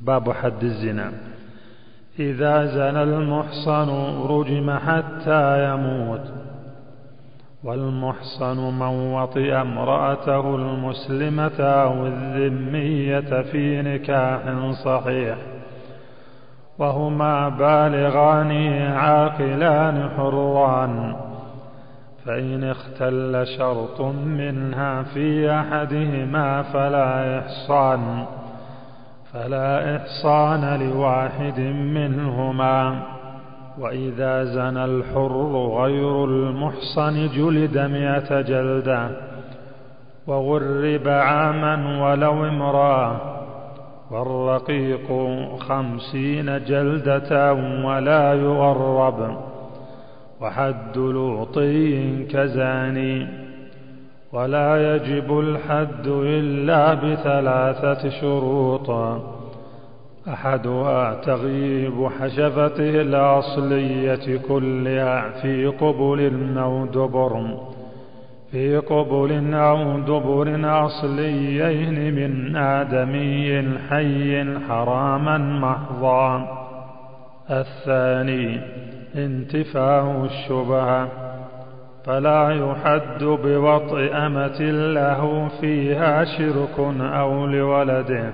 باب حد الزنا. إذا زنى المحصن رجم حتى يموت. والمحصن من وطئ امرأته المسلمة أو الذمية في نكاح صحيح. وهما بالغان عاقلان حران. فإن اختل شرط منها في أحدهما فلا إحصان. فلا إحصان لواحد منهما وإذا زنى الحر غير المحصن جلد مئة جلدة وغرب عاما ولو امرأة والرقيق خمسين جلدة ولا يغرب وحد لوطي كزاني. ولا يجب الحد إلا بثلاثة شروط. أحدها تغييب حشفته الأصلية كلها في قبل أو دبر. في قبل أو دبر أصليين من آدمي حي حراما محضا. الثاني انتفاء الشبهة. فلا يحد بوطء أمة له فيها شرك أو لولده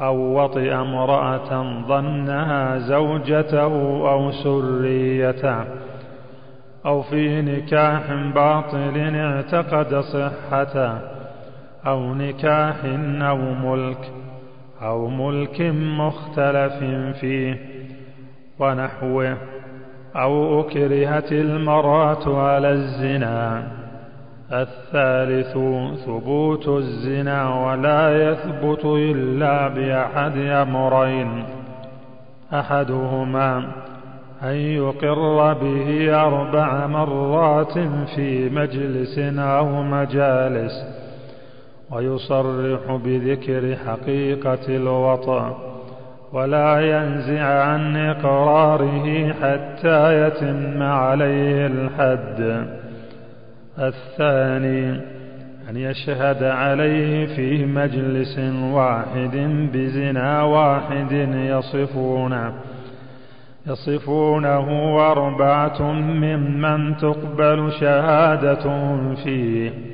أو وطئ امرأة ظنها زوجته أو سريته أو في نكاح باطل اعتقد صحته أو نكاح أو ملك أو ملك مختلف فيه ونحوه أو أكرهت المرأة على الزنا. الثالث ثبوت الزنا ولا يثبت إلا بأحد أمرين. أحدهما أن يقر به أربع مرات في مجلس أو مجالس ويصرح بذكر حقيقة الوطأ. ولا ينزع عن إقراره حتى يتم عليه الحد. الثاني أن يشهد عليه في مجلس واحد بزنا واحد يصفونه يصفونه أربعة ممن تقبل شهادتهم فيه.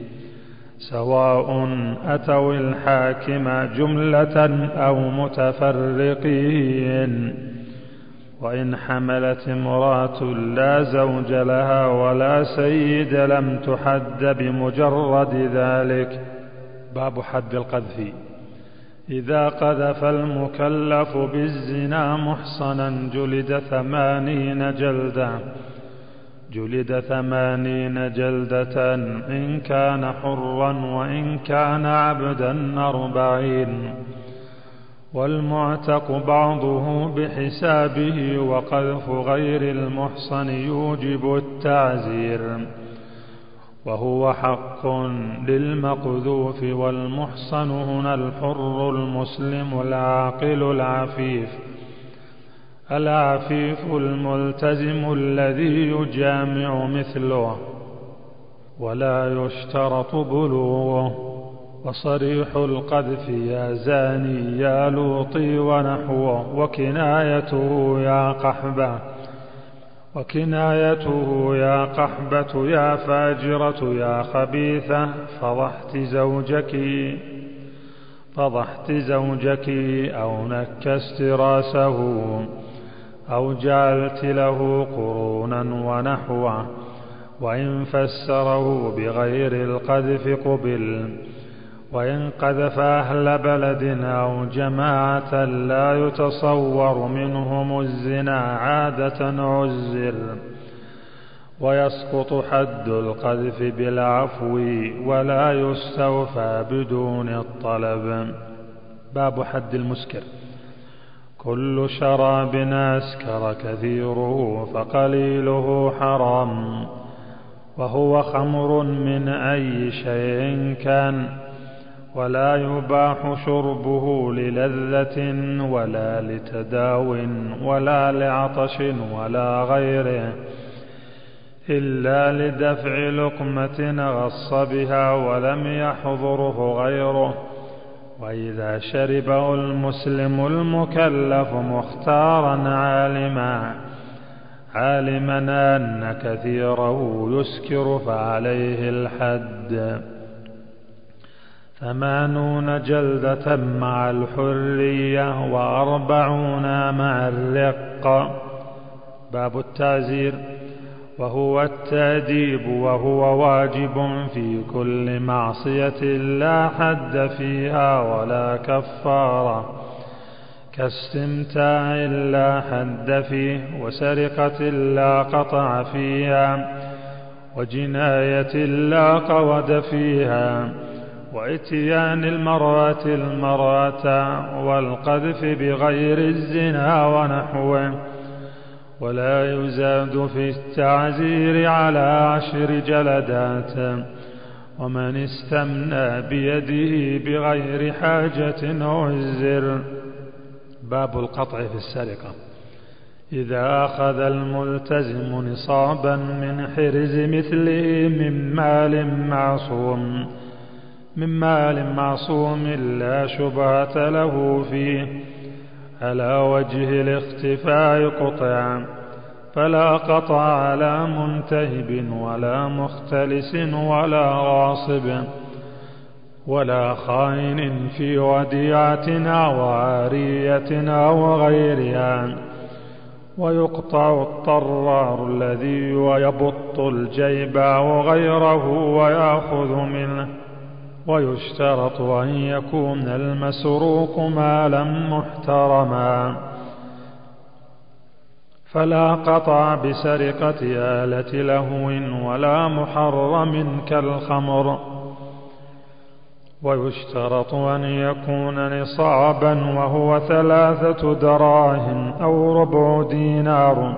سواء أتوا الحاكم جملة أو متفرقين. وإن حملت امرأة لا زوج لها ولا سيد لم تحد بمجرد ذلك. باب حد القذف. إذا قذف المكلف بالزنا محصنا جلد ثمانين جلدة جلد ثمانين جلدة إن كان حرا وإن كان عبدا أربعين والمعتق بعضه بحسابه وقذف غير المحصن يوجب التعزير وهو حق للمقذوف والمحصن هنا الحر المسلم العاقل العفيف العفيف الملتزم الذي يجامع مثله ولا يشترط بلوغه وصريح القذف يا زاني يا لوطي ونحوه وكنايته يا قحبة وكنايته يا قحبة يا فاجرة يا خبيثة فضحت زوجك فضحت زوجك أو نكست رأسه أو جعلت له قرونا ونحوه وإن فسره بغير القذف قبل وإن قذف أهل بلد أو جماعة لا يتصور منهم الزنا عادة عزر ويسقط حد القذف بالعفو ولا يستوفى بدون الطلب. باب حد المسكر. كل شراب أسكر كثيره فقليله حرام وهو خمر من أي شيء كان ولا يباح شربه للذة ولا لتداو ولا لعطش ولا غيره إلا لدفع لقمة غص بها ولم يحضره غيره. وإذا شربه المسلم المكلف مختارا عالما عالما أن كثيره يسكر فعليه الحد. ثمانون جلدة مع الحرية وأربعون مع الرق. باب التعزير. وهو التأديب وهو واجب في كل معصية لا حد فيها ولا كفارة. كاستمتاع لا حد فيه وسرقة لا قطع فيها وجناية لا قود فيها وإتيان المرأة المرأة والقذف بغير الزنا ونحوه ولا يزاد في التعزير على عشر جلدات. ومن استمنى بيده بغير حاجة عزر. باب القطع في السرقة. إذا أخذ الملتزم نصابا من حرز مثله من مال معصوم. من مال معصوم لا شبهة له فيه. على وجه الاختفاء قطع فلا قطع على منتهب ولا مختلس ولا غاصب ولا خائن في وديعتنا وعاريتنا وغيرها ويقطع الطرار الذي يبط الجيب وغيره ويأخذ منه. ويشترط أن يكون المسروق مالا محترما. فلا قطع بسرقة آلة لهو ولا محرم كالخمر. ويشترط أن يكون نصابا وهو ثلاثة دراهم أو ربع دينار.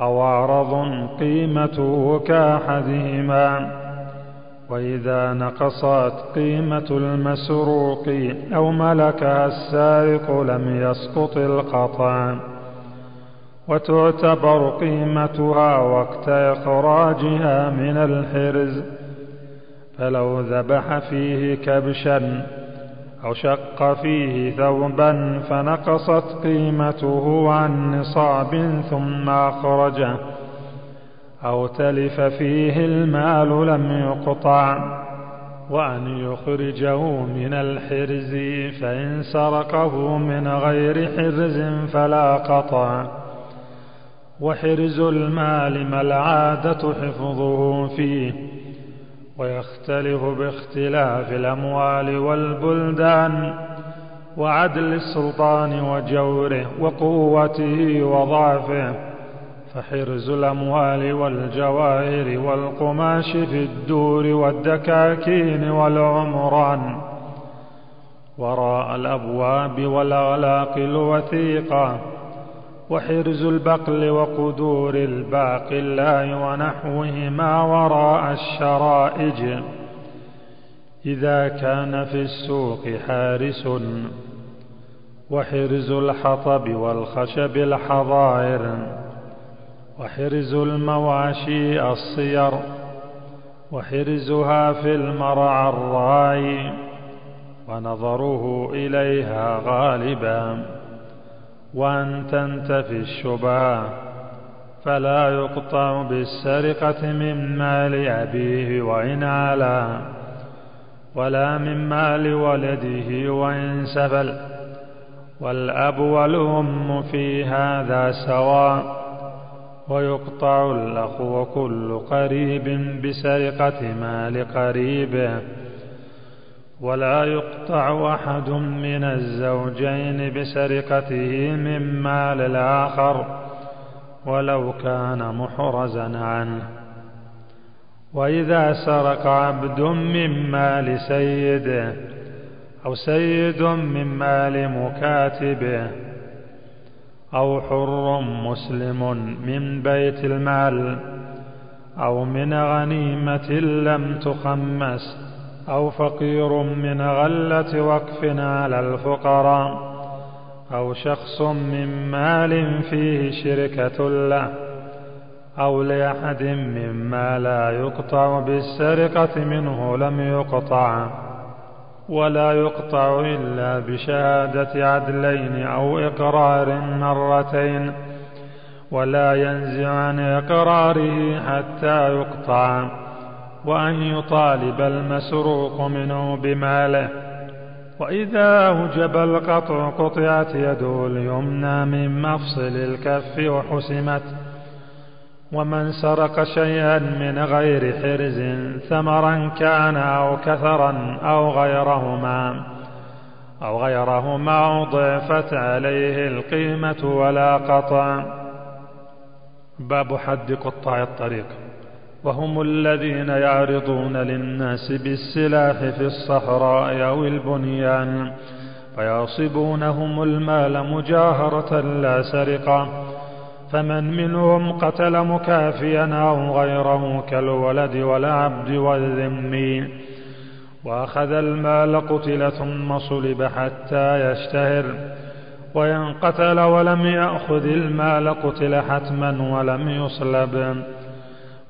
أو عرض قيمته كأحدهما. وإذا نقصت قيمة المسروق أو ملكها السارق لم يسقط القطع. وتعتبر قيمتها وقت إخراجها من الحرز. فلو ذبح فيه كبشا أو شق فيه ثوبا فنقصت قيمته عن نصاب ثم أخرجه أو تلف فيه المال لم يقطع وأن يخرجه من الحرز فإن سرقه من غير حرز فلا قطع وحرز المال ما العادة حفظه فيه ويختلف باختلاف الأموال والبلدان وعدل السلطان وجوره وقوته وضعفه فحرز الأموال والجواهر والقماش في الدور والدكاكين والعمران. وراء الأبواب والأغلاق الوثيقة. وحرز البقل وقدور الباقي الله ونحوهما وراء الشرائج. إذا كان في السوق حارس. وحرز الحطب والخشب الحظائر. وحرز المواشي الصير وحرزها في المرعى الراي ونظره إليها غالبا. وأن تنتفي الشبهة فلا يقطع بالسرقة من مال أبيه وإن علا ولا من مال ولده وإن سفل والأب والأم في هذا سواء ويقطع الأخ وكل قريب بسرقة مال قريبه ولا يقطع أحد من الزوجين بسرقته من مال الآخر ولو كان محرزا عنه. وإذا سرق عبد من مال سيده أو سيد من مال مكاتبه أو حر مسلم من بيت المال أو من غنيمة لم تخمس أو فقير من غلة وقف على الفقراء أو شخص من مال فيه شركة له أو لأحد مما لا يقطع بالسرقة منه لم يقطع ولا يقطع إلا بشهادة عدلين أو إقرار مرتين ولا ينزع عن إقراره حتى يقطع وأن يطالب المسروق منه بماله. وإذا أوجب القطع قطعت يده اليمنى من مفصل الكف وحسمت ومن سرق شيئا من غير حرز ثمرا كان أو كثرا أو غيرهما أو غيرهما ضعفت عليه القيمة ولا قطع. باب حد قطاع الطريق. وهم الذين يعرضون للناس بالسلاح في الصحراء أو البنيان فيعصبونهم المال مجاهرة لا سرقة. فمن منهم قتل مكافيا أو غيره كالولد والعبد والذمي وأخذ المال قتل ثم صلب حتى يشتهر. وإن قتل ولم يأخذ المال قتل حتما ولم يصلب.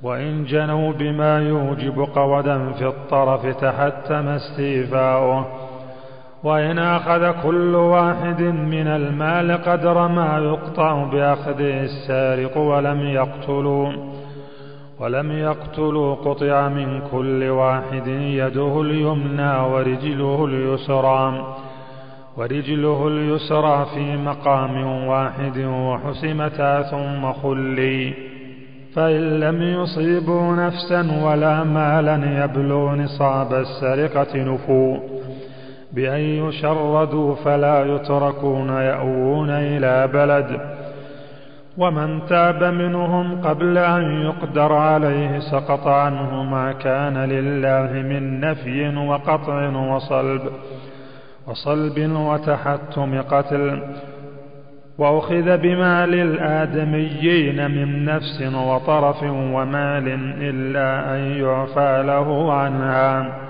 وإن جنوا بما يوجب قودا في الطرف تحتم استيفاؤه. وإن أخذ كل واحد من المال قدر ما يقطع بأخذه السارق ولم يقتلوا ولم يقتلوا قطع من كل واحد يده اليمنى ورجله اليسرى ورجله اليسرى في مقام واحد وحسمتا ثم خلي. فإن لم يصيبوا نفسا ولا مالا يبلغ نصاب السرقة نفوا. بأن يشردوا فلا يتركون يأوون إلى بلد. ومن تاب منهم قبل أن يقدر عليه سقط عنه ما كان لله من نفي وقطع وصلب وصلب وتحتم قتل. وأخذ بمال الآدميين من نفس وطرف ومال إلا أن يعفى له عنها.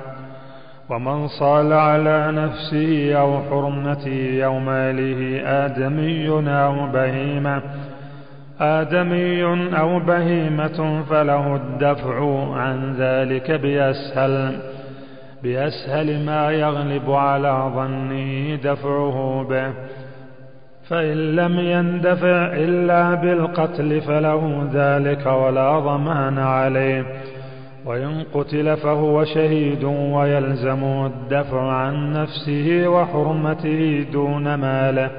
ومن صال على نفسه أو حرمته أو ماله آدمي أو بهيمة آدمي أو بهيمة فله الدفع عن ذلك بأسهل بأسهل ما يغلب على ظنه دفعه به. فإن لم يندفع إلا بالقتل فله ذلك ولا ضمان عليه. وإن قتل فهو شهيد ويلزم الدفع عن نفسه وحرمته دون ماله.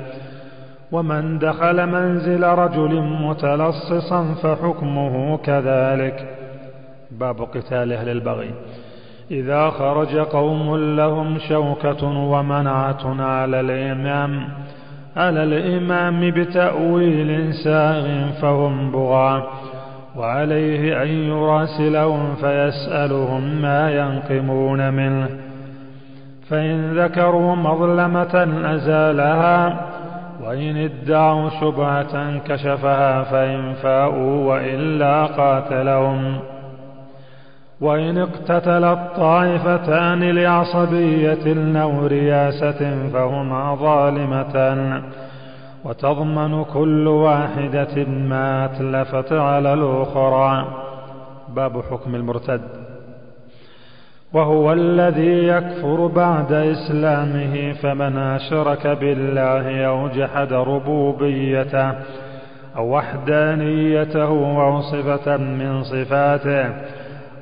ومن دخل منزل رجل متلصصا فحكمه كذلك. باب قتال أهل البغي. إذا خرج قوم لهم شوكة ومنعة على الإمام على الإمام بتأويل ساغ فهم بغاة. وعليه أن يراسلهم فيسألهم ما ينقمون منه. فإن ذكروا مظلمة أزالها وإن ادعوا شبهة كشفها فإن فاءوا وإلا قاتلهم. وإن اقتتلت طائفتان لعصبية أو رياسة فهما ظالمتان. وتضمن كل واحدة ما أتلفت على الأخرى. باب حكم المرتد. وهو الذي يكفر بعد إسلامه فمن أشرك بالله أو جحد ربوبيته أو وحدانيته أو صفة من صفاته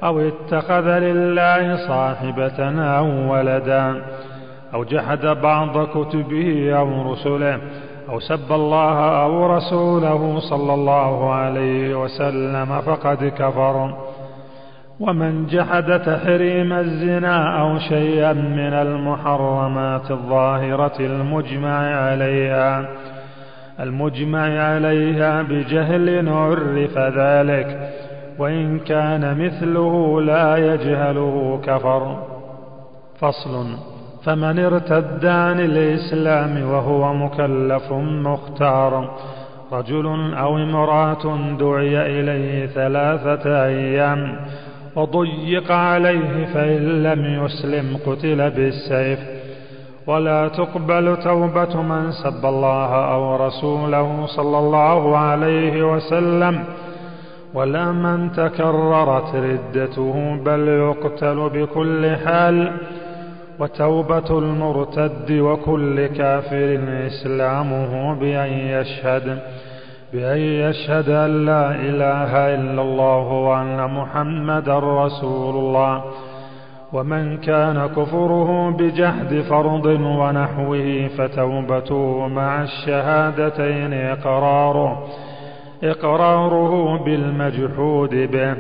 أو اتخذ لله صاحبة أو ولدا أو جحد بعض كتبه أو رسله أو سب الله أو رسوله صلى الله عليه وسلم فقد كفر. ومن جحد تحريم الزنا أو شيئا من المحرمات الظاهرة المجمع عليها المجمع عليها بجهل عرف ذلك وإن كان مثله لا يجهله كفر. فصل. فمن ارتد عن الإسلام وهو مكلف مختار رجل أو امرأة دعي إليه ثلاثة أيام وضيق عليه فإن لم يسلم قتل بالسيف. ولا تقبل توبة من سب الله أو رسوله صلى الله عليه وسلم. ولا من تكررت ردته بل يقتل بكل حال. وتوبة المرتد وكل كافر إسلامه بأن يشهد بأن يشهد أن لا إله إلا الله وأن محمدا رسول الله. ومن كان كفره بجحد فرض ونحوه فتوبته مع الشهادتين إقراره إقراره بالمجحود به.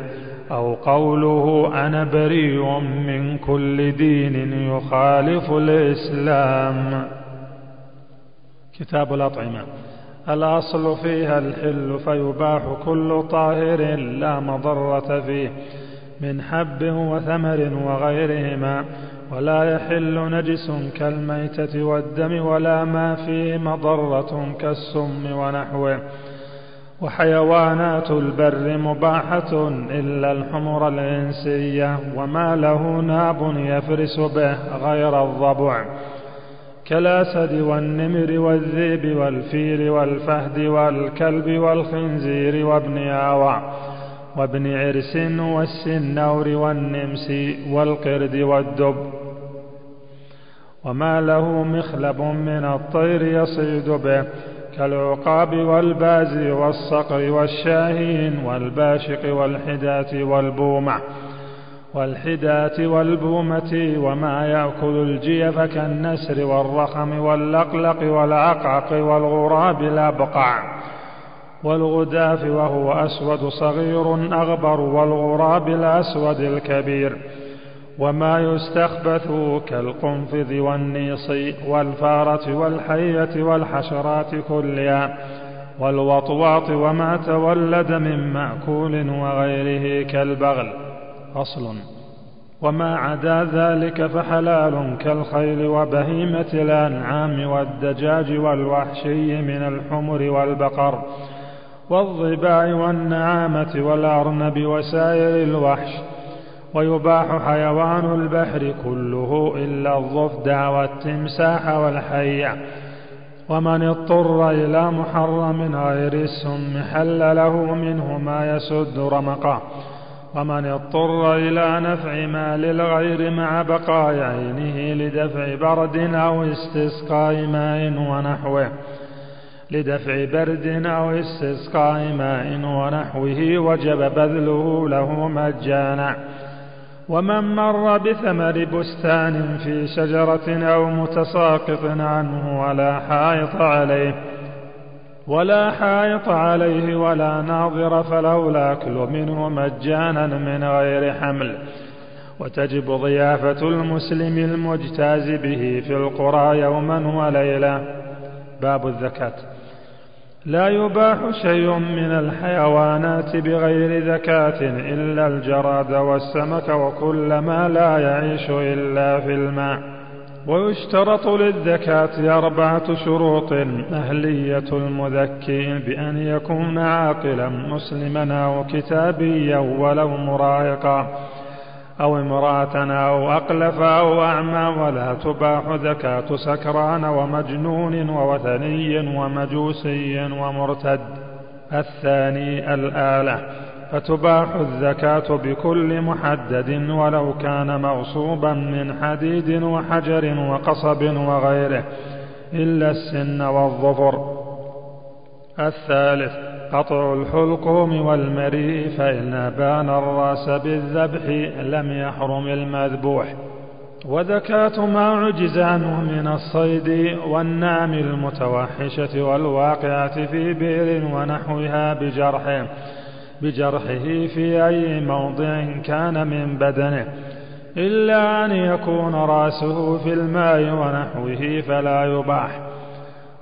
أو قوله أنا بريء من كل دين يخالف الإسلام. كتاب الأطعمة. الأصل فيها الحل فيباح كل طاهر لا مضرة فيه من حب وثمر وغيرهما ولا يحل نجس كالميتة والدم ولا ما فيه مضرة كالسم ونحوه. وحيوانات البر مباحة إلا الحمر الإنسية وما له ناب يفرس به غير الضبع. كالأسد والنمر والذئب والفيل والفهد والكلب والخنزير وابن آوع وابن عرس والسنور والنمس والقرد والدب. وما له مخلب من الطير يصيد به كالعقاب والباز والصقر والشاهين والباشق والحداة والبومة. والحداة والبومة وما يأكل الجيف كالنسر والرخم واللقلق والعقعق والغراب الأبقع. والغداف وهو أسود صغير أغبر والغراب الأسود الكبير. وما يستخبث كالقنفذ والنيص والفارة والحية والحشرات كلها والوطواط وما تولد من مأكول وغيره كالبغل. أصل وما عدا ذلك فحلال كالخيل وبهيمة الأنعام والدجاج والوحشي من الحمر والبقر والظباء والنعامة والأرنب وسائر الوحش ويباح حيوان البحر كله إلا الضفدع والتمساح والحية ومن اضطر إلى محرم غير السم حل له منه ما يسد رمقه ومن اضطر إلى نفع مال الغير مع بقاء عينه لدفع برد أو استسقاء ماء ونحوه. لدفع برد أو استسقاء ماء ونحوه وجب بذله له مجانا. ومن مر بثمر بستان في شجرة أو متساقط عنه ولا حائط عليه ولا حائط عليه ولا ناظر فله الأكل منه مجانا من غير حمل. وتجب ضيافة المسلم المجتاز به في القرى يوما وليلة. باب الزكاة. لا يباح شيء من الحيوانات بغير زكاة إلا الجراد والسمك وكل ما لا يعيش إلا في الماء. ويشترط للزكاة أربعة شروط أهلية المذكي بأن يكون عاقلا مسلما أو كتابيا ولو مراهقا أو امرأة أو أقلف أو أعمى ولا تباح زكاة سكران ومجنون ووثني ومجوسي ومرتد. الثاني الآلة. فتباح الزكاة بكل محدد ولو كان مغصوبا من حديد وحجر وقصب وغيره إلا السن والظفر. الثالث قطع الحلقوم والمريء فإن أبان الرأس بالذبح لم يحرم المذبوح. وذكاة ما عجز عنه من الصيد والنعم المتوحشة والواقعة في بئر ونحوها بجرحه بجرحه في أي موضع كان من بدنه. إلا أن يكون رأسه في الماء ونحوه فلا يباح.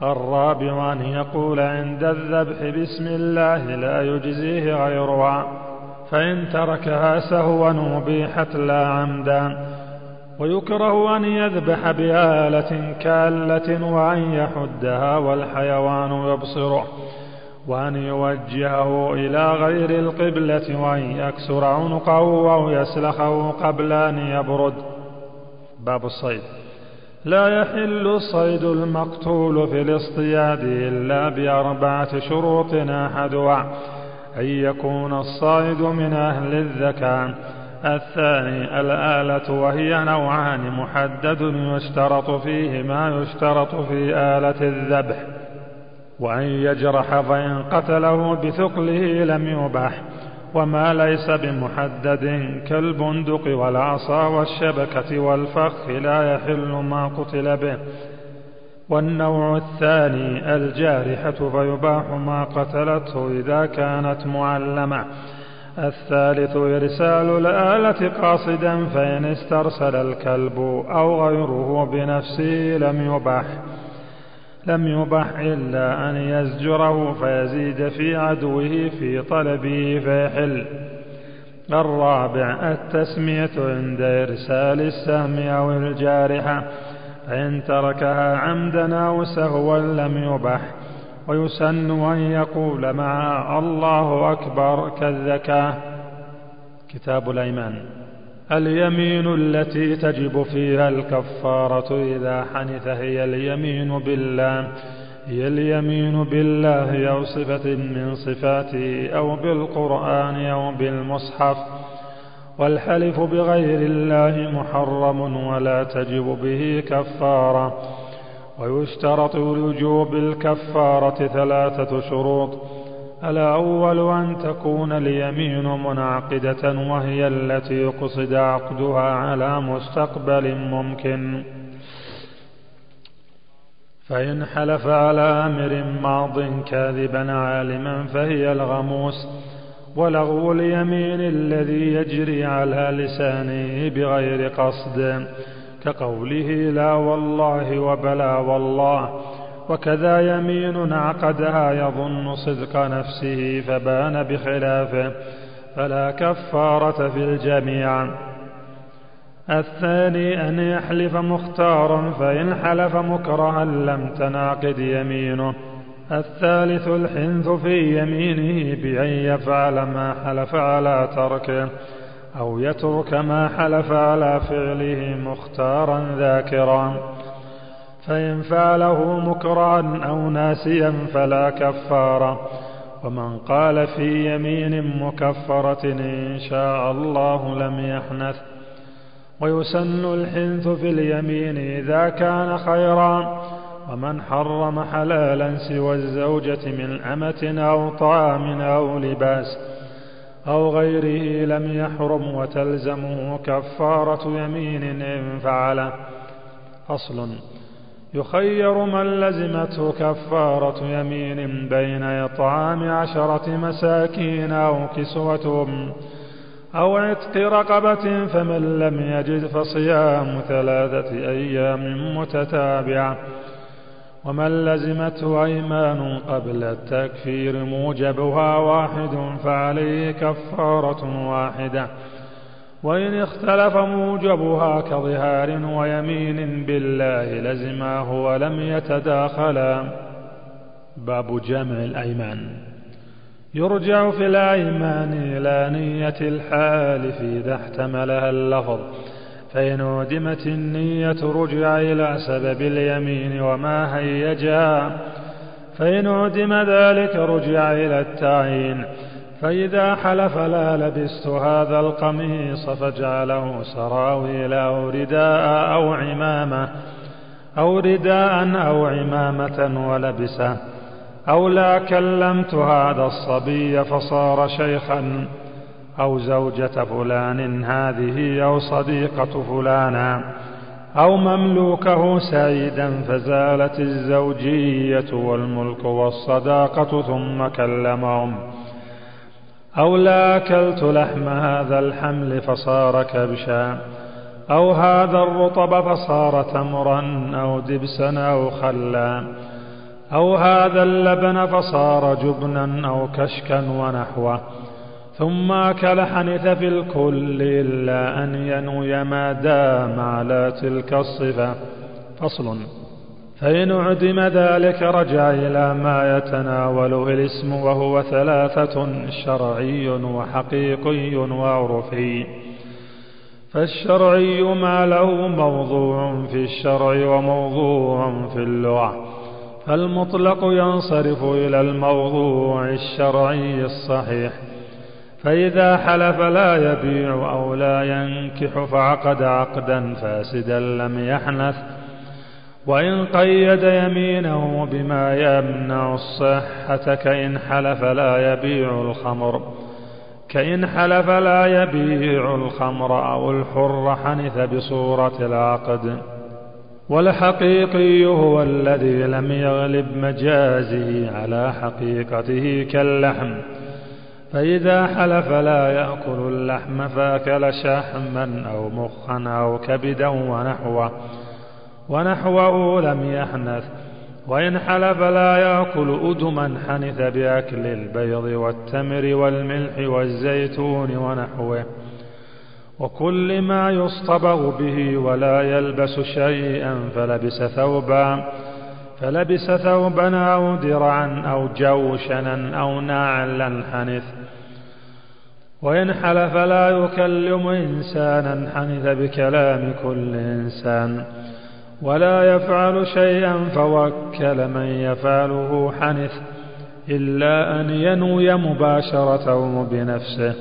الرابع أن يقول عند الذبح بسم الله لا يجزيه غيرها فإن تركها سهوا أبيحت لا عمدا. ويكره أن يذبح بآلة كالة وأن يحدها والحيوان يبصره وأن يوجهه إلى غير القبلة وأن يكسر عنقه أو يسلخه قبل أن يبرد. باب الصيد. لا يحل الصيد المقتول في الاصطياد إلا بأربعة شروط أحدها أن يكون الصائد من أهل الذكاء. الثاني الآلة وهي نوعان محدد يشترط فيه ما يشترط في آلة الذبح وأن يجرح فإن قتله بثقله لم يبح وما ليس بمحدد كالبندق والعصا والشبكة والفخ لا يحل ما قتل به. والنوع الثاني الجارحة فيباح ما قتلته إذا كانت معلمة. الثالث إرسال الآلة قاصدا فإن استرسل الكلب أو غيره بنفسه لم يبح لم يبح إلا أن يزجره فيزيد في عدوه في طلبه فيحل. الرابع التسمية عند إرسال السهم أو الجارحة. فإن تركها عمدا أو سهوا لم يبح. ويسن أن يقول مع الله أكبر كالذكاء. كتاب الأيمان. اليمين التي تجب فيها الكفارة إذا حنث هي اليمين بالله هي اليمين بالله أو صفة من صفاته أو بالقرآن أو بالمصحف والحلف بغير الله محرم ولا تجب به كفارة ويشترط لوجوب الكفارة ثلاثة شروط. الأول أن تكون اليمين منعقدة وهي التي قصد عقدها على مستقبل ممكن. فإن حلف على أمر ماض كاذبا عالما فهي الغموس. ولغو اليمين الذي يجري على لسانه بغير قصد. كقوله لا والله وبلا والله وكذا يمين عقدها يظن صدق نفسه فبان بخلافه. فلا كفارة في الجميع. الثاني أن يحلف مختارا فإن حلف مكرها لم تنعقد يمينه. الثالث الحنث في يمينه بأن يفعل ما حلف على تركه أو يترك ما حلف على فعله مختارا ذاكرا. فإن فعله مكرها أو ناسيا فلا كفارة. ومن قال في يمين مكفرة إن شاء الله لم يحنث. ويسن الحنث في اليمين إذا كان خيرا. ومن حرم حلالا سوى الزوجة من أمة أو طعام أو لباس أو غيره لم يحرم وتلزمه كفارة يمين إن فعله. أصل يخير من لزمته كفارة يمين بين إطعام عشرة مساكين أو كسوتهم أو عتق رقبة فمن لم يجد فصيام ثلاثة أيام متتابعة. ومن لزمته أيمان قبل التكفير موجبها واحد فعليه كفارة واحدة. وإن اختلف موجبها كظهار ويمين بالله لزماه ولم يتداخلا. باب جمع الأيمان. يرجع في الأيمان إلى نية الحالف إذا احتملها اللفظ. فإن أودمت النية رجع إلى سبب اليمين وما هيجا. فإن أودم ذلك رجع إلى التعيين. فإذا حلف لا لبست هذا القميص فجعله سراويل أو رداء أو عمامة أو رداء أو عمامة ولبسه أو لا كلمت هذا الصبي فصار شيخا أو زوجة فلان هذه أو صديقة فلانا أو مملوكه سعيدا فزالت الزوجية والملك والصداقة ثم كلمهم. أو لا أكلت لحم هذا الحمل فصار كبشا أو هذا الرطب فصار تمرا أو دبسا أو خلا أو هذا اللبن فصار جبنا أو كشكا ونحوه ثم أكل حنث في الكل إلا أن ينوي ما دام على تلك الصفة. فصل. فإن عدم ذلك رجع إلى ما يتناوله الاسم وهو ثلاثة شرعي وحقيقي وعرفي. فالشرعي ما له موضوع في الشرع وموضوع في اللغة فالمطلق ينصرف إلى الموضوع الشرعي الصحيح. فإذا حلف لا يبيع أو لا ينكح فعقد عقدا فاسدا لم يحنث وإن قيد يمينه بما يمنع الصحة كإن حلف لا يبيع الخمر كإن حلف لا يبيع الخمر أو الحر حنث بصورة العقد. والحقيقي هو الذي لم يغلب مجازه على حقيقته كاللحم فإذا حلف لا يأكل اللحم فأكل شحما أو مخا أو كبدا ونحوه. ونحوه لم يحنث. وإن حلف لا يأكل أدما حنث بأكل البيض والتمر والملح والزيتون ونحوه. وكل ما يصطبغ به ولا يلبس شيئا فلبس ثوبا فلبس ثوبا أو درعا أو جوشنا أو نعلا حنث. وإن حلف لا يكلم إنسانا حنث بكلام كل إنسان. ولا يفعل شيئا فوكل من يفعله حنث إلا أن ينوي مباشرته بنفسه.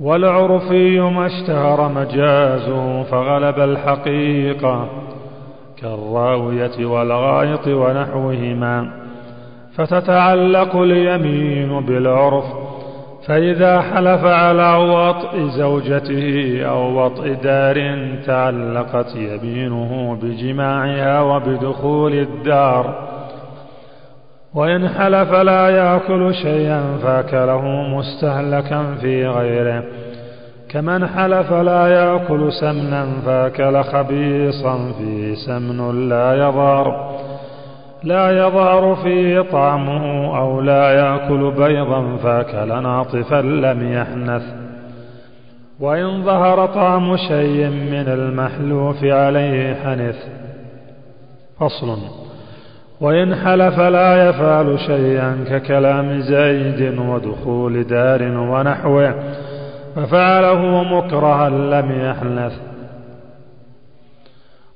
والعرفي ما اشتهر مجازه فغلب الحقيقة كالراوية والغائط ونحوهما فتتعلق اليمين بالعرف فإذا حلف على وطء زوجته أو وطء دار تعلقت يمينه بجماعها وبدخول الدار وإن حلف لا يأكل شيئا فأكله مستهلكا في غيره كمن حلف لا يأكل سمنا فأكل خبيصا فيه سمن لا يضار. لا يظهر فيه طعمه أو لا يأكل بيضا فأكل ناطفا لم يحنث. وإن ظهر طعم شيء من المحلوف عليه حنث. فصل. وإن حلف لا يفعل شيئا ككلام زيد ودخول دار ونحوه ففعله مكرها لم يحنث.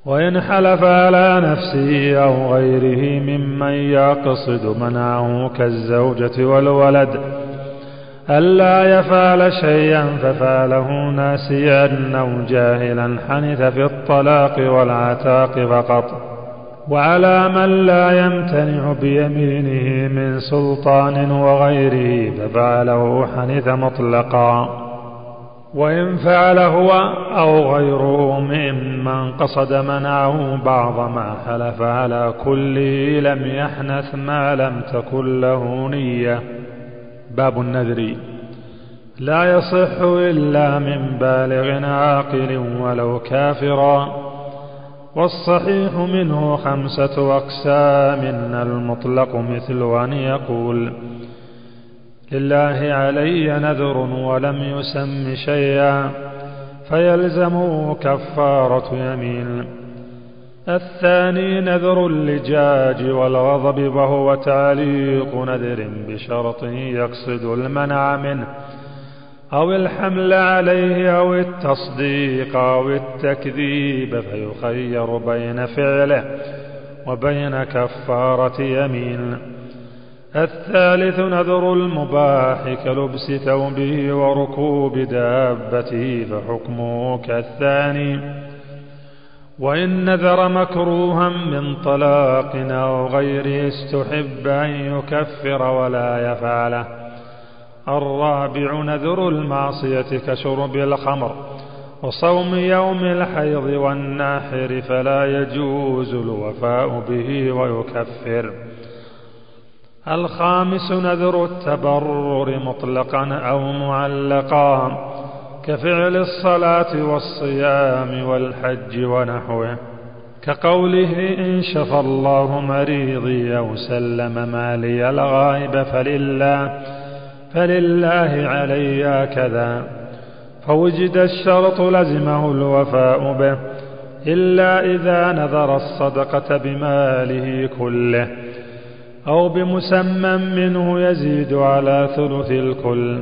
وإن حلف على نفسه أو غيره ممن يقصد منعه كالزوجة والولد. ألا يفعل شيئا ففعله ناسيا أو جاهلا حنث في الطلاق والعتاق فقط. وعلى من لا يمتنع بيمينه من سلطان وغيره ففعله حنث مطلقا. وإن فعل هو أو غيره ممن قصد منعه بعض ما حلف على كله لم يحنث ما لم تكن له نية. باب النذر. لا يصح إلا من بالغ عاقل ولو كافرا والصحيح منه خمسة أقسام. المطلق مثل أن يقول لله علي نذر ولم يسم شيئا فيلزمه كفارة يمين. الثاني نذر اللجاج والغضب وهو تعليق نذر بشرط يقصد المنع منه أو الحمل عليه أو التصديق أو التكذيب فيخير بين فعله وبين كفارة يمين. الثالث نذر المباح كلبس ثوبه وركوب دابته فحكمه كالثاني وإن نذر مكروها من طلاق أو غيره استحب أن يكفر ولا يفعله الرابع نذر المعصية كشرب الخمر. وصوم يوم الحيض والناحر فلا يجوز الوفاء به ويكفر. الخامس نذر التبرر مطلقا أو معلقا كفعل الصلاة والصيام والحج ونحوه. كقوله إن شفى الله مريضي أو سلم مالي الغائب فلله فلله علي كذا فوجد الشرط لزمه الوفاء به إلا إذا نذر الصدقة بماله كله. أو بمسمى منه يزيد على ثلث الكل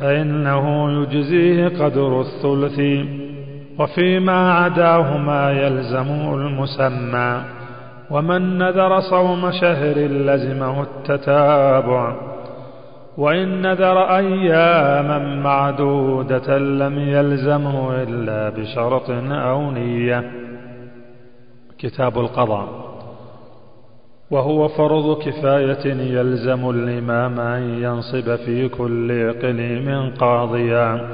فإنه يجزيه قدر الثلث وفيما عداه ما يلزم المسمى ومن نذر صوم شهر لزمه التتابع وإن نذر أياما معدودة لم يلزمه إلا بشرط أو نية. كتاب القضاء. وهو فرض كفاية يلزم الإمام أن ينصب في كل إقليم قاضيا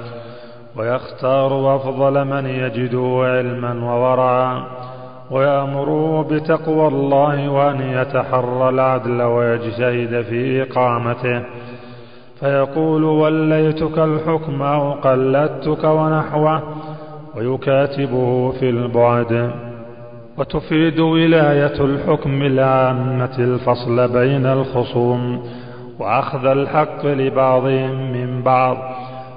ويختار أفضل من يجده علما وورعا ويأمره بتقوى الله وأن يتحرى العدل ويجتهد في إقامته. فيقول وليتك الحكم أو قلدتك ونحوه ويكاتبه في البعد. وتفيد ولاية الحكم العامة الفصل بين الخصوم وأخذ الحق لبعضهم من بعض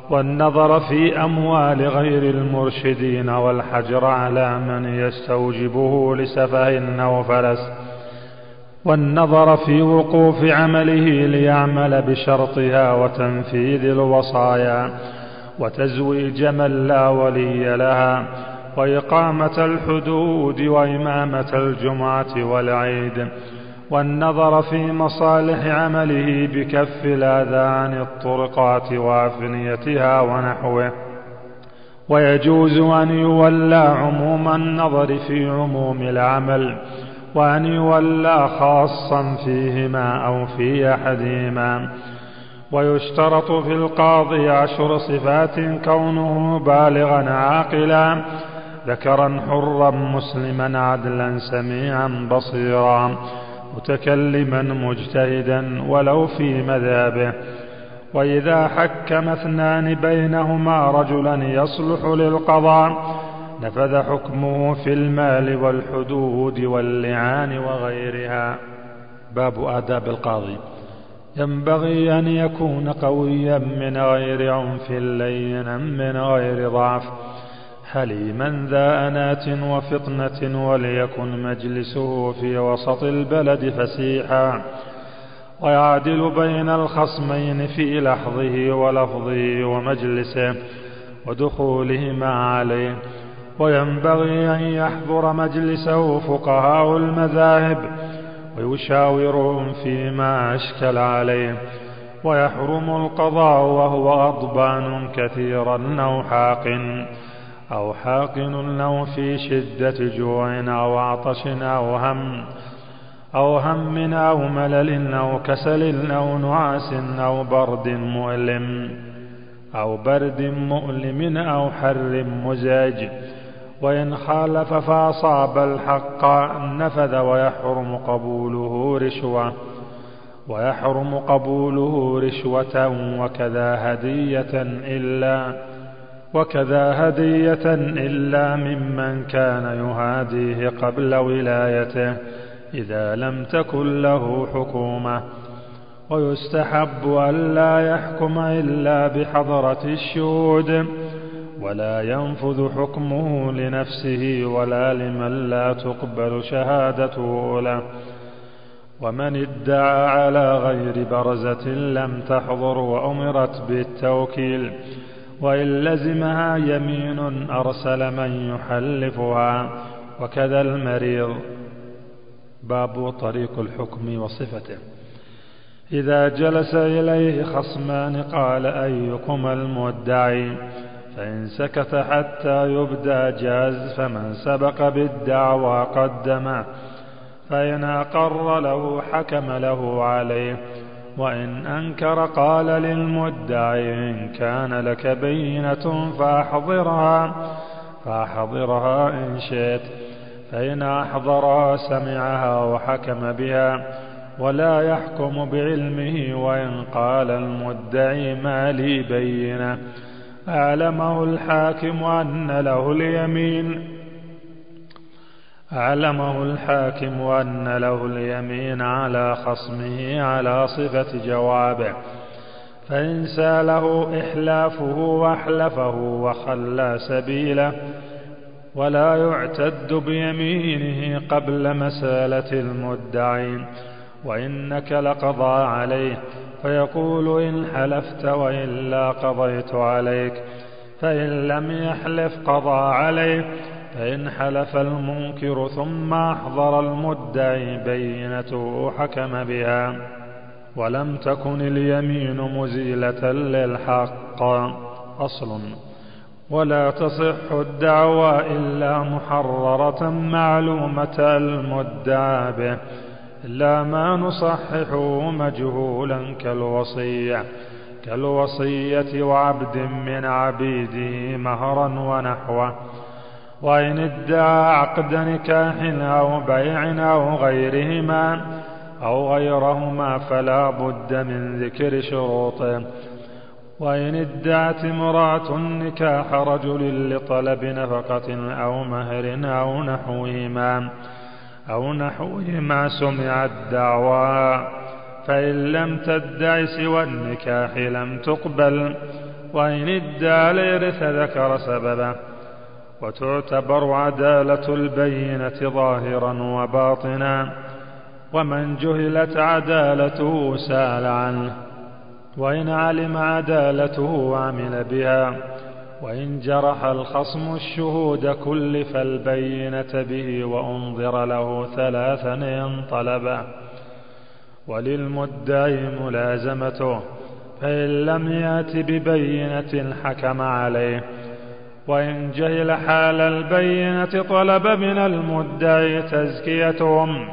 والنظر في أموال غير المرشدين والحجر على من يستوجبه لسفه أو فلس والنظر في وقوف عمله ليعمل بشرطها وتنفيذ الوصايا وتزويج من لا ولي لها وإقامة الحدود وإمامة الجمعة والعيد والنظر في مصالح عمله بكف الأذى عن الطرقات وأفنيتها ونحوه. ويجوز أن يولى عموم النظر في عموم العمل وأن يولى خاصا فيهما أو في أحدهما. ويشترط في القاضي عشر صفات كونه بالغا عاقلا ذكرا حرا مسلما عدلا سميعا بصيرا متكلما مجتهدا ولو في مذابه وإذا حكم اثنان بينهما رجلا يصلح للقضاء نفذ حكمه في المال والحدود واللعان وغيرها. باب آداب القاضي. ينبغي أن يكون قويا من غير عنف لينا من غير ضعف. حليما ذا أنات وفطنة وليكن مجلسه في وسط البلد فسيحا ويعدل بين الخصمين في لحظه ولفظه ومجلسه ودخولهما عليه وينبغي أن يحضر مجلسه فقهاء المذاهب ويشاورهم فيما أشكل عليه ويحرم القضاء وهو غضبان كثيرا أو حاق أو حاقن له في شدة جوع أو عطش أو هم أو هم أو ملل أو كسل أو نعاس أو برد مؤلم أو برد مؤلم أو حر مزاج وإن خالف فأصاب الحق نفذ ويحرم قبوله رشوة ويحرم قبوله رشوة وكذا هدية إلا وكذا هدية إلا ممن كان يهاديه قبل ولايته إذا لم تكن له حكومة. ويستحب ألا يحكم إلا بحضرة الشهود ولا ينفذ حكمه لنفسه ولا لمن لا تقبل شهادته له. ومن ادعى على غير برزة لم تحضر وأمرت بالتوكيل. وإن لزمها يمين أرسل من يحلفها وكذا المريض. باب طريق الحكم وصفته. إذا جلس إليه خصمان قال أيكم المدعي فإن سكت حتى يبدى جاز فمن سبق بالدعوى قدمه. فإن أقر له حكم له عليه. وإن أنكر قال للمدعي إن كان لك بينة فأحضرها فأحضرها إن شئت فإن أحضرها سمعها وحكم بها ولا يحكم بعلمه وإن قال المدعي ما لي بينة. أعلمه الحاكم أن له اليمين أعلمه الحاكم أن له اليمين على خصمه على صفة جوابه. فإن ساله إحلافه وأحلفه وخلى سبيله ولا يعتد بيمينه قبل مسالة المدعي وإنك لقضى عليه فيقول إن حلفت وإلا قضيت عليك فإن لم يحلف قضى عليه. فإن حلف المنكر ثم أحضر المدعي بينته حكم بها ولم تكن اليمين مزيلة للحق أصل. ولا تصح الدعوى إلا محررة معلومة المدعى به إلا ما نصححه مجهولا كالوصية كالوصية وعبد من عبيده مهرا ونحوه. وإن ادعى عقد نكاح أو بيع أو غيرهما أو غيرهما فلا بد من ذكر شروطه. وإن ادعت امرأة نكاح رجل لطلب نفقة أو مهر أو نحوهما أو نحوهما سمع الدعوى فإن لم تدع سوى النكاح لم تقبل. وإن ادعى الإرث ذكر سببه وتعتبر عدالة البينة ظاهرا وباطنا ومن جهلت عدالته سال عنه وإن علم عدالته عمل بها وإن جرح الخصم الشهود كلف البينة به وأنظر له ثلاثا إن طلبه وللمدعي ملازمته فإن لم يأت ببينة حكم عليه وإن جهل حال البينة طلب من المدعي تزكيتهم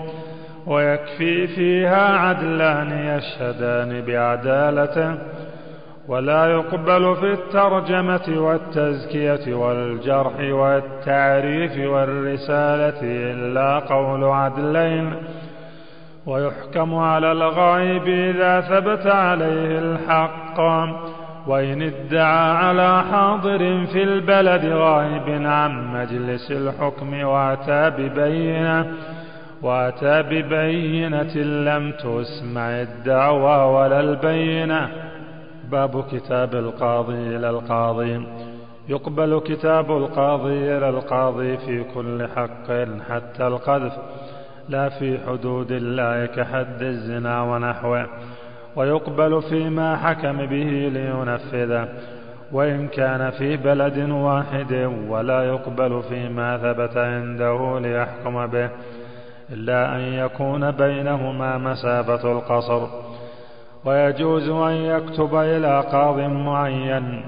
ويكفي فيها عدلان يشهدان بعدالته ولا يقبل في الترجمة والتزكية والجرح والتعريف والرسالة إلا قول عدلين ويحكم على الغائب إذا ثبت عليه الحق وإن ادعى على حاضر في البلد غائب عن مجلس الحكم وأتى ببينة وأتى ببينة لم تسمع الدعوى ولا البينة. باب كتاب القاضي إلى القاضي. يقبل كتاب القاضي إلى القاضي في كل حق حتى القذف. لا في حدود الله كحد الزنا ونحوه. ويقبل فيما حكم به لينفذه وإن كان في بلد واحد ولا يقبل فيما ثبت عنده ليحكم به إلا أن يكون بينهما مسافة القصر. ويجوز أن يكتب إلى قاض معين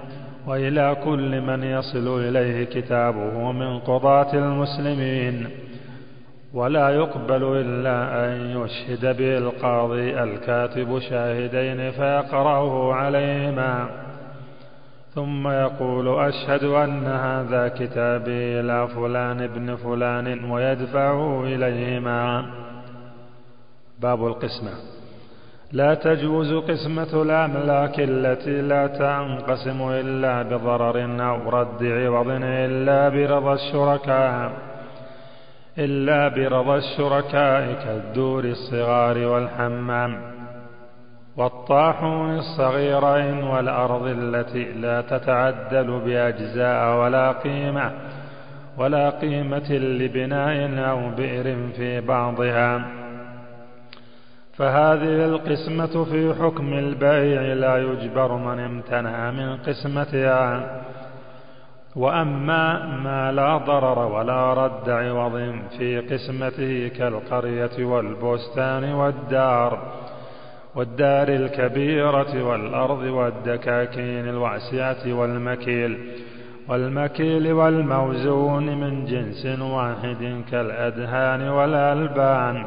وإلى كل من يصل إليه كتابه من قضاة المسلمين. ولا يقبل إلا أن يشهد به القاضي الكاتب شاهدين فيقرأه عليهما. ثم يقول أشهد أن هذا كتابي إلى فلان ابن فلان ويدفعه إليهما. باب القسمة. لا تجوز قسمة الأملاك التي لا تنقسم إلا بضرر أو رد عوض إلا برضا الشركاء. إلا برضا الشركاء كالدور الصغار والحمام والطاحون الصغيرين والأرض التي لا تتعدل بأجزاء ولا قيمة ولا قيمة لبناء أو بئر في بعضها. فهذه القسمة في حكم البيع لا يجبر من امتنع من قسمتها. وأما ما لا ضرر ولا رد عوض في قسمته كالقرية والبستان والدار والدار الكبيرة والأرض والدكاكين الواسعة والمكيل والمكيل والموزون من جنس واحد كالأدهان والألبان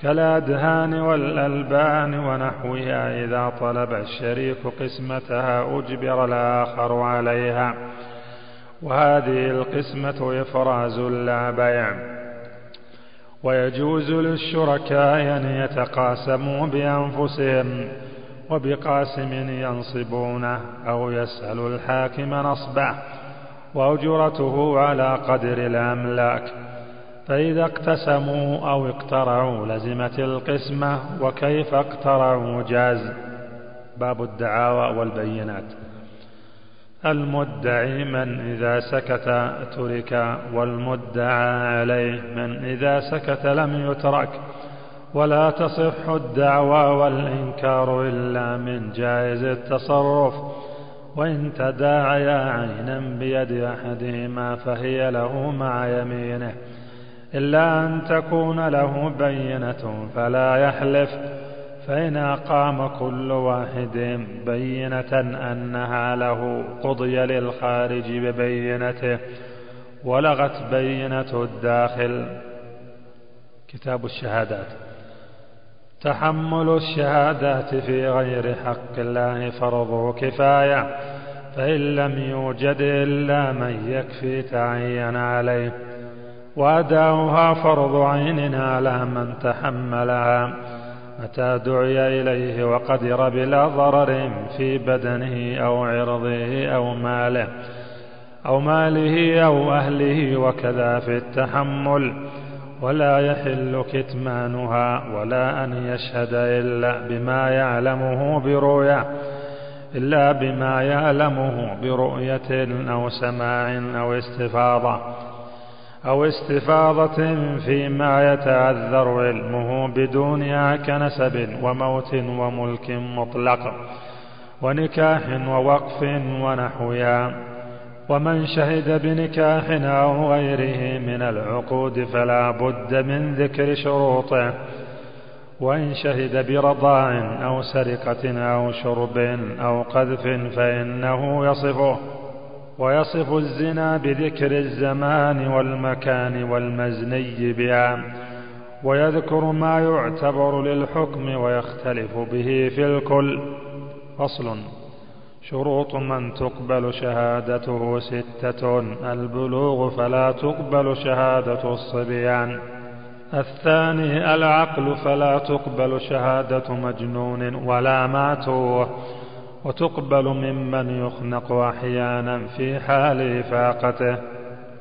كالأدهان والألبان ونحوها إذا طلب الشريك قسمتها أجبر الآخر عليها وهذه القسمة إفراز لا بيع. ويجوز للشركاء أن يتقاسموا بأنفسهم وبقاسم ينصبونه أو يسأل الحاكم نصبه وأجرته على قدر الأملاك. فإذا اقتسموا أو اقترعوا لزمت القسمة وكيف اقترعوا جاز؟ باب الدعاوى والبينات. المدعي من إذا سكت ترك والمدعى عليه من إذا سكت لم يترك. ولا تصح الدعوى والإنكار إلا من جائز التصرف. وإن تداعيا عينا بيد أحدهما فهي له مع يمينه. إلا أن تكون له بينة فلا يحلف. فإن أقام كل واحد بينة أنها له قضي للخارج ببينته ولغت بينة الداخل. كتاب الشهادات. تحمل الشهادات في غير حق الله فرض كفاية فإن لم يوجد إلا من يكفي تعين عليه. وأداؤها فرض عين على من تحملها. متى دعي إليه وقدر بلا ضرر في بدنه أو عرضه أو ماله أو ماله أو أهله وكذا في التحمل ولا يحل كتمانها ولا أن يشهد إلا بما يعلمه برؤيا إلا بما يعلمه برؤية أو سماع أو استفاضة أو استفاضة فيما يتعذر علمه بدونها كنسب وموت وملك مطلق ونكاح ووقف ونحوها ومن شهد بنكاح أو غيره من العقود فلا بد من ذكر شروطه. وإن شهد برضاع أو سرقة أو شرب أو قذف فإنه يصفه. ويصف الزنا بذكر الزمان والمكان والمزني بها ويذكر ما يعتبر للحكم ويختلف به في الكل. فصل. شروط من تقبل شهادته ستة البلوغ فلا تقبل شهادة الصبيان. الثاني العقل فلا تقبل شهادة مجنون ولا ماتوه. وتقبل ممن يخنق أحيانا في حال إفاقته.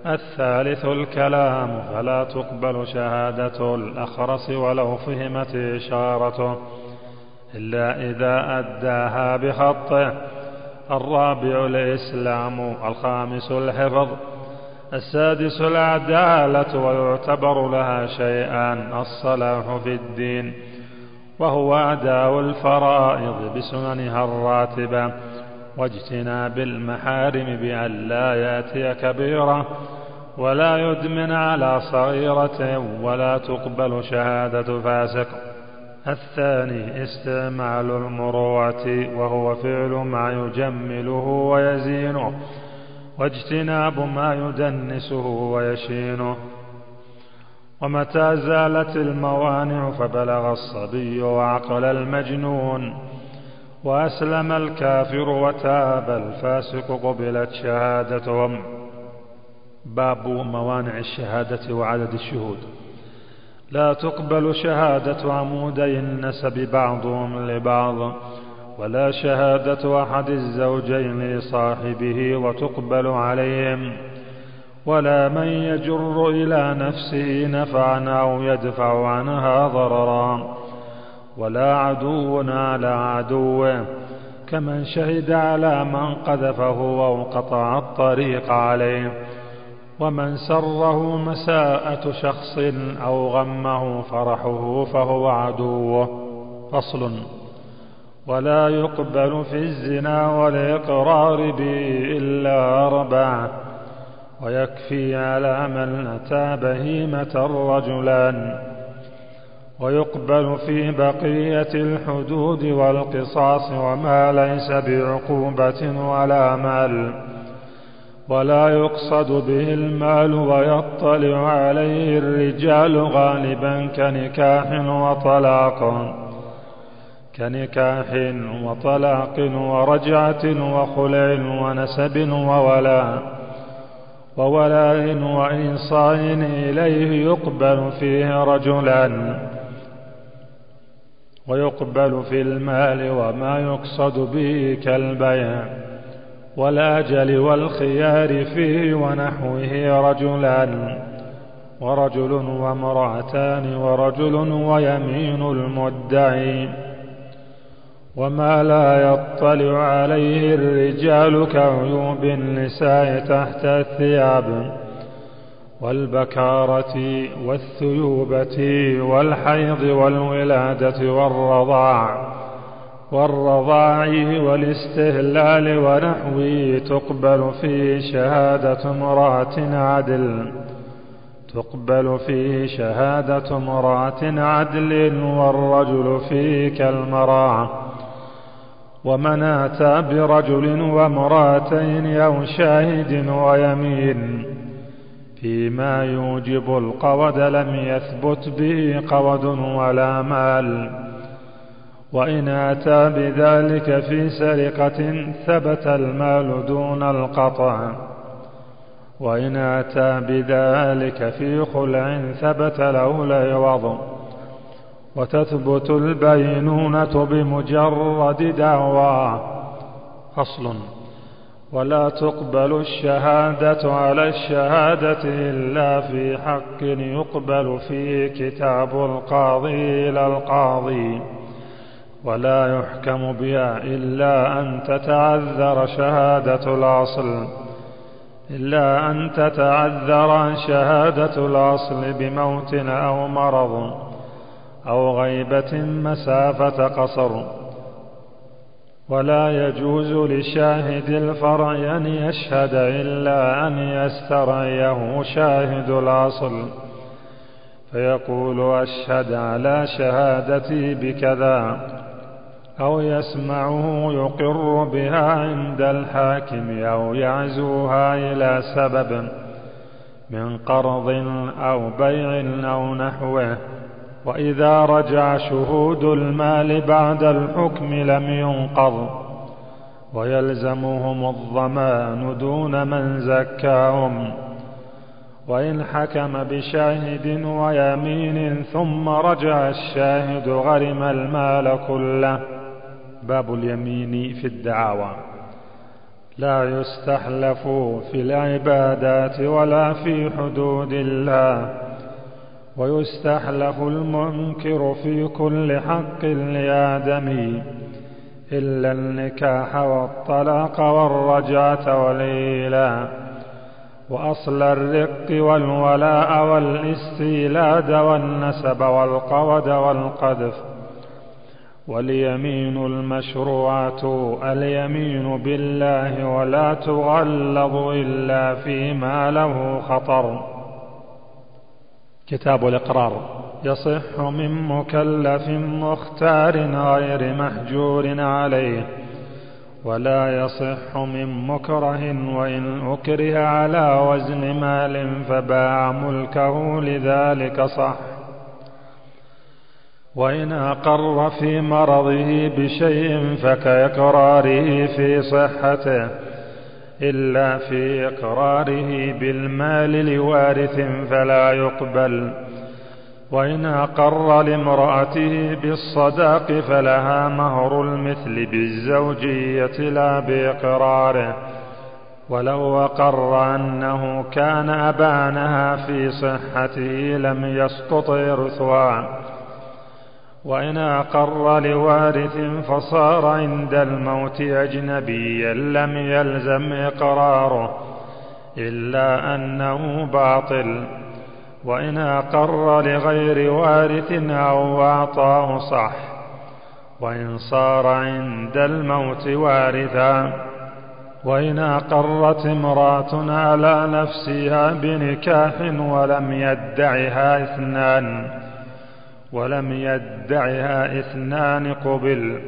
الثالث الكلام فلا تقبل شهادة الأخرس ولو فهمت إشارته إلا إذا أداها بخطه. الرابع الإسلام الخامس الحفظ. السادس العدالة ويعتبر لها شيئان الصلاح في الدين. وهو أداء الفرائض بسننها الراتبة. واجتناب المحارم بأن لا يأتي كبيرة ولا يدمن على صغيرة ولا تقبل شهادة فاسق. الثاني استعمال المروءة وهو فعل ما يجمله ويزينه. واجتناب ما يدنسه ويشينه. ومتى زالت الموانع فبلغ الصبي وعقل المجنون وأسلم الكافر وتاب الفاسق قبلت شهادتهم. باب موانع الشهادة وعدد الشهود. لا تقبل شهادة عمودي النسب بعضهم لبعض ولا شهادة أحد الزوجين لصاحبه وتقبل عليهم. ولا من يجر إلى نفسه نفعا أو يدفع عنها ضررا. ولا عدو على عدو. كمن شهد على من قذفه أو قطع الطريق عليه. ومن سره مساءة شخص أو غمه فرحه فهو عدوه فصل. ولا يقبل في الزنا والإقرار به إلا أربعة ويكفي على من أتى بهيمة رجلا ويقبل في بقية الحدود والقصاص وما ليس بعقوبة ولا مال ولا يقصد به المال ويطلع عليه الرجال غالبا كنكاح وطلاق كنكاح وطلاق ورجعة وخلع ونسب وولاء. وولاء وإنصاء إليه يقبل فيه رجلا ويقبل في المال وما يقصد به كالبيع والأجل والخيار فيه ونحوه رجلا ورجل وامرأتان ورجل ويمين المدعي وما لا يطلع عليه الرجال كعيوب النساء تحت الثياب والبكارة والثيوبة والحيض والولادة والرضاع والرضاع والاستهلال ونحوه تقبل فيه شهادة امرأة عدل تقبل فيه شهادة امرأة عدل والرجل فيه كالمراعة ومن برجل وامرأتين أو شاهد ويمين فيما يوجب القود لم يثبت به قود ولا مال. وإن أتى بذلك في سرقة ثبت المال دون القطع. وإن أتى بذلك في خلع ثبت له العوض وتثبت البينونة بمجرد دعوى. فصل ولا تقبل الشهادة على الشهادة إلا في حق يقبل فيه كتاب القاضي إلى القاضي. ولا يحكم بها إلا أن تتعذر شهادة الأصل. إلا أن تتعذر شهادة الأصل بموت أو مرض. أو غيبة مسافة قصر. ولا يجوز لشاهد الفرع أن يشهد إلا أن يسترعيه شاهد الأصل فيقول أشهد على شهادتي بكذا أو يسمعه يقر بها عند الحاكم أو يعزوها إلى سبب من قرض أو بيع أو نحوه. وإذا رجع شهود المال بعد الحكم لم ينقض. ويلزمهم الضمان دون من زكاهم. وإن حكم بشاهد ويمين ثم رجع الشاهد غرم المال كله. باب اليمين في الدعاوى. لا يستحلف في العبادات ولا في حدود الله. ويستحلف المنكر في كل حق لآدمي إلا النكاح والطلاق والرجعة والإيلاء وأصل الرق والولاء والاستيلاد والنسب والقود والقذف. واليمين المشروعة اليمين بالله ولا تغلظ إلا فيما له خطر. كتاب الإقرار. يصح من مكلف مختار غير محجور عليه ولا يصح من مكره وإن أكره على وزن مال فباع ملكه لذلك صح. وإن أقر في مرضه بشيء فكإقراره في صحته. إلا في إقراره بالمال لوارث فلا يقبل. وإن أقر لامرأته بالصداق فلها مهر المثل بالزوجية لا بإقراره. ولو أقر أنه كان أبانها في صحته لم يسقط إرثها وإن أقر لوارث فصار عند الموت أجنبيا لم يلزم إقراره إلا أنه باطل. وإن أقر لغير وارث أو أعطاه صح. وإن صار عند الموت وارثا. وإن أقرت امرأة على نفسها بنكاح ولم يدعها اثنان. ولم يدعها اثنان قبل.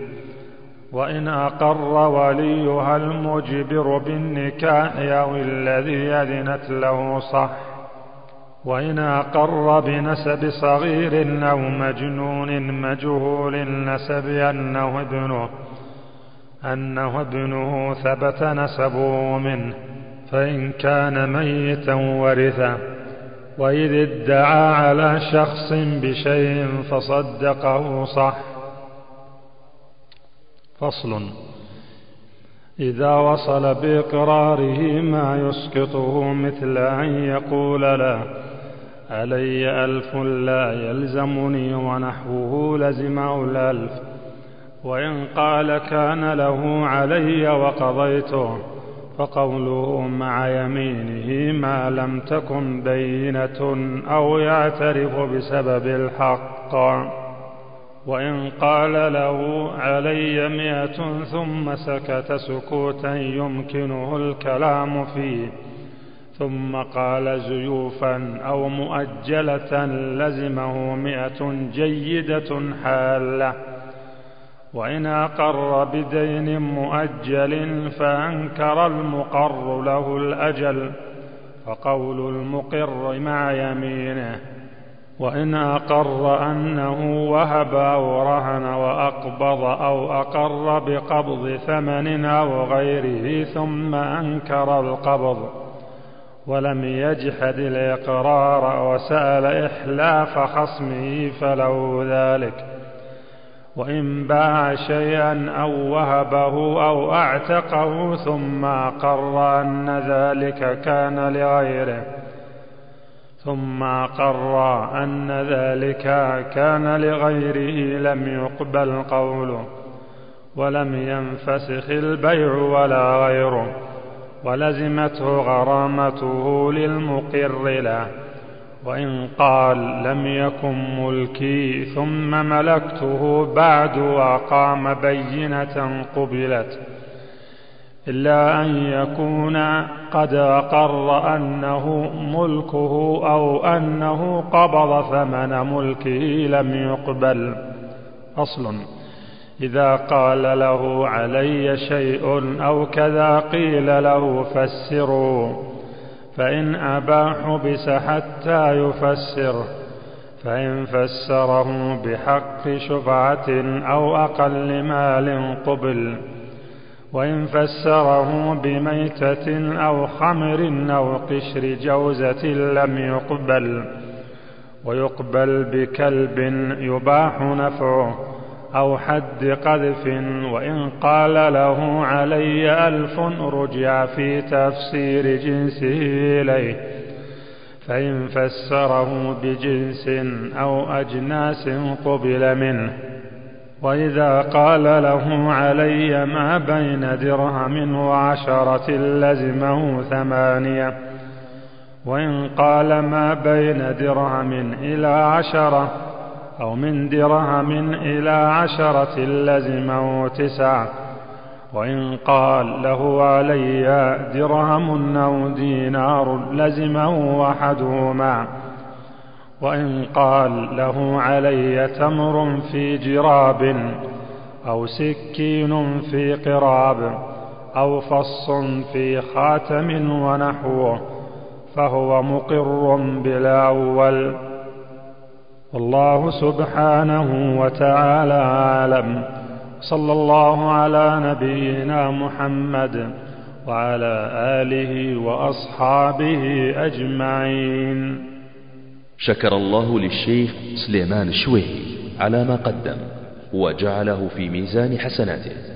وإن أقر وليها المجبر بالنكاح أو الذي أذنت له صح. وإن أقر بنسب صغير أو مجنون مجهول النسب أنه ابنه أنه ابنه ثبت نسبه منه فإن كان ميتا ورثه وإذ ادعى على شخص بشيء فصدقه صح. فصل. إذا وصل بإقراره ما يسقطه مثل أن يقول له علي ألف لا يلزمني ونحوه لزمه الألف وإن قال كان له علي وقضيته. فقوله مع يمينه ما لم تكن بينة أو يعترف بسبب الحق. وإن قال له علي مئة ثم سكت سكوتا يمكنه الكلام فيه. ثم قال زيوفا أو مؤجلة لزمه مئة جيدة حالة. وإن أقر بدين مؤجل فأنكر المقر له الأجل فقول المقر مع يمينه وإن أقر أنه وهب أو رهن وأقبض أو أقر بقبض ثمن أو غيره ثم أنكر القبض ولم يجحد الإقرار وسأل إحلاف خصمه فله ذلك. وإن باع شيئا أو وهبه أو أعتقه ثم أقر أن ذلك كان لغيره. ثم أقر أن ذلك كان لغيره لم يقبل قوله ولم ينفسخ البيع ولا غيره ولزمته غرامته للمقر له. وإن قال لم يكن ملكي ثم ملكته بعد وأقام بينة قبلت إلا أن يكون قد أقر أنه ملكه أو أنه قبض ثمن ملكه لم يقبل. أصل إذا قال له علي شيء أو كذا قيل له فسروا. فإن أبى حبس حتى يفسر فإن فسره بحق شفعة أو أقل مال قبل وإن فسره بميتة أو خمر أو قشر جوزة لم يقبل ويقبل بكلب يباح نفعه. أو حد قذف وإن قال له علي ألف رجع في تفسير جنسه إليه. فإن فسره بجنس أو أجناس قبل منه. وإذا قال له علي ما بين درهم وعشرة لزمه ثمانية. وإن قال ما بين درهم إلى عشرة أو من درهم إلى عشرة لزمه تسعة وإن قال له علي درهم أو دينار لزمه أحدهما وإن قال له علي تمر في جراب أو سكين في قراب أو فص في خاتم ونحوه فهو مقر بالأول. والله سبحانه وتعالى أعلم. صلى الله على نبينا محمد وعلى آله وأصحابه أجمعين. شكر الله للشيخ سليمان الشويهي على ما قدم وجعله في ميزان حسناته.